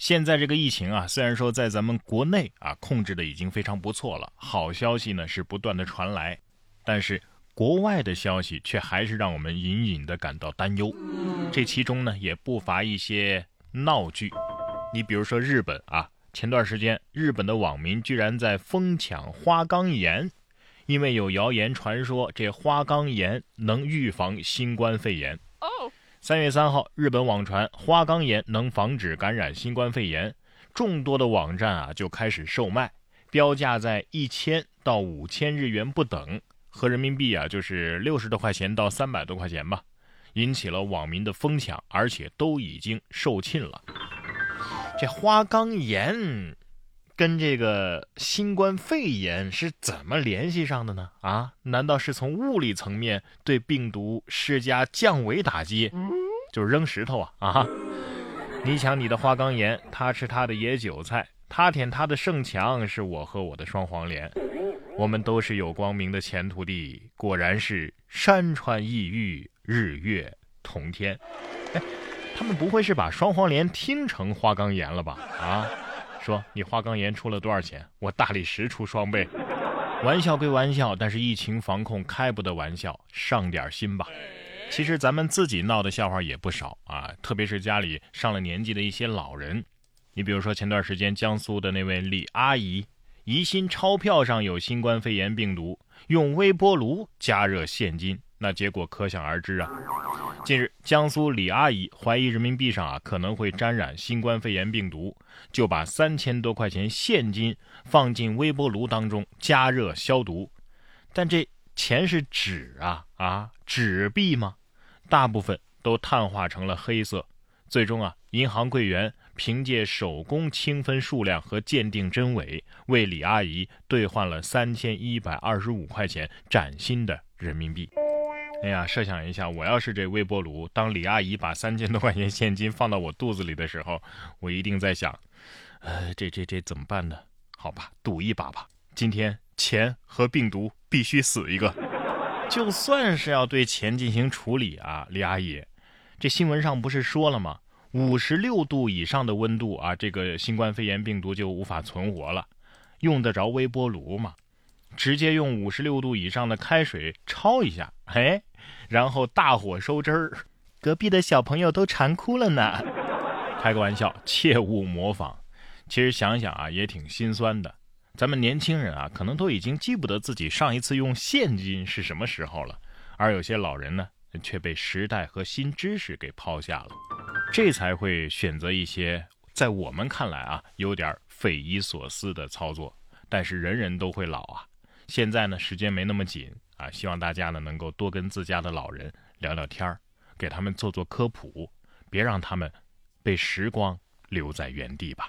现在这个疫情啊，虽然说在咱们国内啊控制的已经非常不错了，好消息呢是不断的传来，但是国外的消息却还是让我们隐隐的感到担忧。这其中呢也不乏一些闹剧，你比如说日本啊，前段时间日本的网民居然在疯抢花岗岩，因为有谣言传说这花岗岩能预防新冠肺炎。三月三号，日本网传花岗岩能防止感染新冠肺炎，众多的网站啊就开始售卖，标价在一千到五千日元不等，合人民币啊就是六十多块钱到三百多块钱吧，引起了网民的疯抢，而且都已经售罄了。这花岗岩跟这个新冠肺炎是怎么联系上的呢？啊，难道是从物理层面对病毒施加降维打击？就是扔石头啊啊！你抢你的花岗岩，他吃他的野韭菜，他舔他的圣墙，是我和我的双黄连。我们都是有光明的前途的，果然是山川异域，日月同天。哎，他们不会是把双黄连听成花岗岩了吧？啊，说你花岗岩出了多少钱？我大理石出双倍。玩笑归玩笑，但是疫情防控开不得玩笑，上点心吧。其实咱们自己闹的笑话也不少啊，特别是家里上了年纪的一些老人。你比如说前段时间江苏的那位李阿姨，疑心钞票上有新冠肺炎病毒，用微波炉加热现金，那结果可想而知啊。近日，江苏李阿姨怀疑人民币上啊可能会沾染新冠肺炎病毒，就把三千多块钱现金放进微波炉当中加热消毒，但这钱是纸啊啊，纸币吗？大部分都碳化成了黑色，最终啊，银行柜员凭借手工清分数量和鉴定真伪，为李阿姨兑换了三千一百二十五块钱崭新的人民币。哎呀，设想一下，我要是这微波炉，当李阿姨把三千多块钱现金放到我肚子里的时候，我一定在想，呃，这这这怎么办呢？好吧，赌一把吧，今天钱和病毒必须死一个。就算是要对钱进行处理啊，李阿姨，这新闻上不是说了吗？五十六度以上的温度啊，这个新冠肺炎病毒就无法存活了。用得着微波炉吗？直接用五十六度以上的开水焯一下，哎，然后大火收汁儿，隔壁的小朋友都馋哭了呢。开个玩笑，切勿模仿。其实想想啊，也挺心酸的。咱们年轻人啊，可能都已经记不得自己上一次用现金是什么时候了，而有些老人呢，却被时代和新知识给抛下了，这才会选择一些在我们看来啊有点匪夷所思的操作。但是人人都会老啊，现在呢时间没那么紧啊，希望大家呢能够多跟自家的老人聊聊天儿，给他们做做科普，别让他们被时光留在原地吧。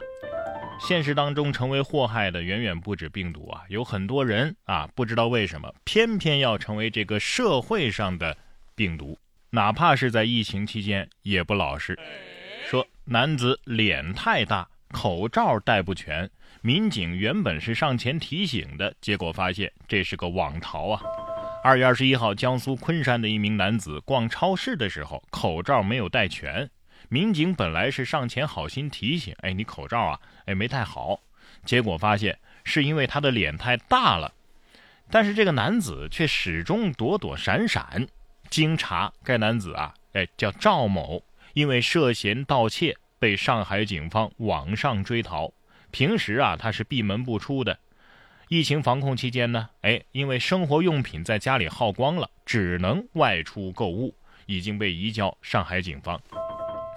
现实当中，成为祸害的远远不止病毒啊，有很多人啊，不知道为什么，偏偏要成为这个社会上的病毒，哪怕是在疫情期间也不老实。说男子脸太大，口罩戴不全，民警原本是上前提醒的，结果发现这是个网逃啊。二月二十一号，江苏昆山的一名男子逛超市的时候，口罩没有戴全。民警本来是上前好心提醒，哎，你口罩啊，哎，没戴好。结果发现是因为他的脸太大了。但是这个男子却始终躲躲闪闪。经查，该男子啊，哎，叫赵某，因为涉嫌盗窃被上海警方网上追逃。平时啊，他是闭门不出的。疫情防控期间呢，哎，因为生活用品在家里耗光了，只能外出购物，已经被移交上海警方。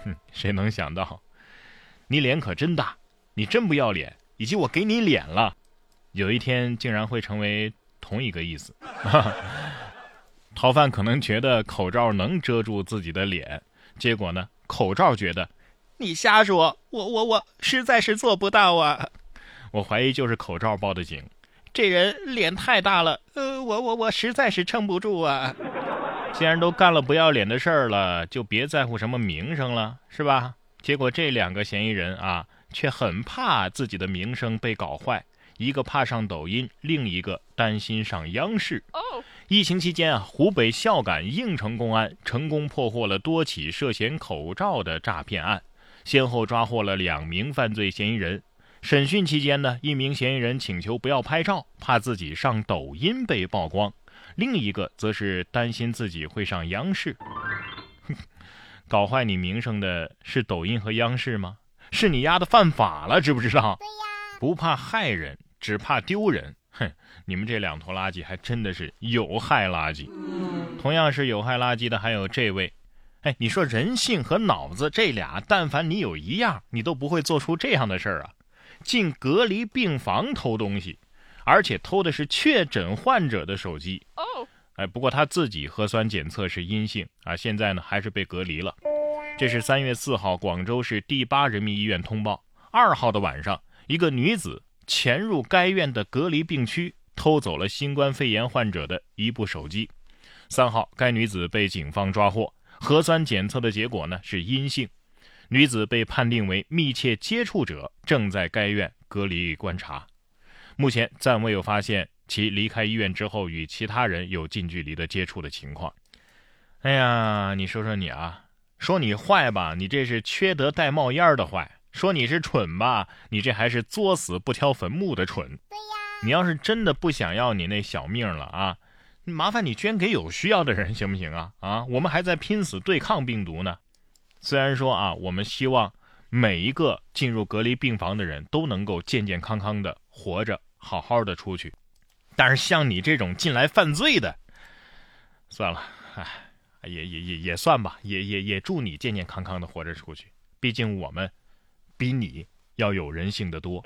哼，谁能想到，你脸可真大，你真不要脸，以及我给你脸了，有一天竟然会成为同一个意思。逃犯可能觉得口罩能遮住自己的脸，结果呢，口罩觉得你瞎说，我我我实在是做不到啊！我怀疑就是口罩报的警，这人脸太大了，呃，我我我实在是撑不住啊！既然都干了不要脸的事儿了，就别在乎什么名声了，是吧？结果这两个嫌疑人啊，却很怕自己的名声被搞坏，一个怕上抖音，另一个担心上央视。疫情期间啊，湖北孝感应城公安成功破获了多起涉嫌口罩的诈骗案，先后抓获了两名犯罪嫌疑人。审讯期间呢，一名嫌疑人请求不要拍照，怕自己上抖音被曝光；另一个则是担心自己会上央视。搞坏你名声的是抖音和央视吗？是你丫的犯法了，知不知道？对呀，不怕害人，只怕丢人。哼，你们这两坨垃圾还真的是有害垃圾。同样是有害垃圾的还有这位。哎，你说人性和脑子这俩，但凡你有一样，你都不会做出这样的事儿啊！进隔离病房偷东西，而且偷的是确诊患者的手机。哦，哎，不过他自己核酸检测是阴性啊，现在呢还是被隔离了。这是三月四号广州市第八人民医院通报，二号的晚上，一个女子潜入该院的隔离病区，偷走了新冠肺炎患者的一部手机。三号，该女子被警方抓获，核酸检测的结果呢是阴性。女子被判定为密切接触者，正在该院隔离观察。目前暂未有发现其离开医院之后与其他人有近距离的接触的情况。哎呀，你说说你啊，说你坏吧，你这是缺德带冒烟的坏；说你是蠢吧，你这还是作死不挑坟墓的蠢。对呀，你要是真的不想要你那小命了啊，麻烦你捐给有需要的人行不行啊？啊，我们还在拼死对抗病毒呢。虽然说啊，我们希望每一个进入隔离病房的人都能够健健康康的活着，好好的出去，但是像你这种进来犯罪的，算了，哎，也也也也算吧，也也也祝你健健康康的活着出去。毕竟我们比你要有人性的多。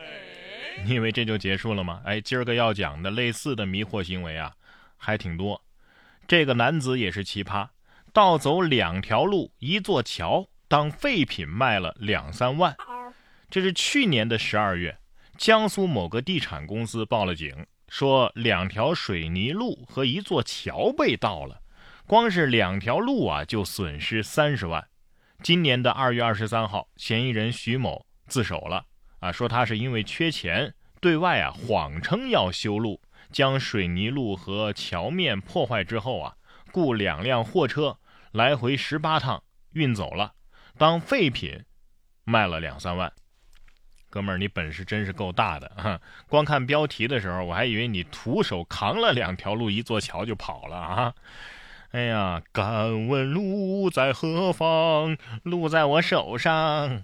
你以为这就结束了吗？哎，今儿个要讲的类似的迷惑行为啊，还挺多。这个男子也是奇葩。盗走两条路一座桥当废品卖了两三万，这是去年的十二月，江苏某个地产公司报了警，说两条水泥路和一座桥被盗了，光是两条路啊就损失三十万。今年的二月二十三号，嫌疑人徐某自首了，啊，说他是因为缺钱，对外啊谎称要修路，将水泥路和桥面破坏之后啊，雇两辆货车。来回十八趟运走了，当废品卖了两三万。哥们儿，你本事真是够大的啊！光看标题的时候，我还以为你徒手扛了两条路、一座桥就跑了啊！哎呀，敢问路在何方？路在我手上。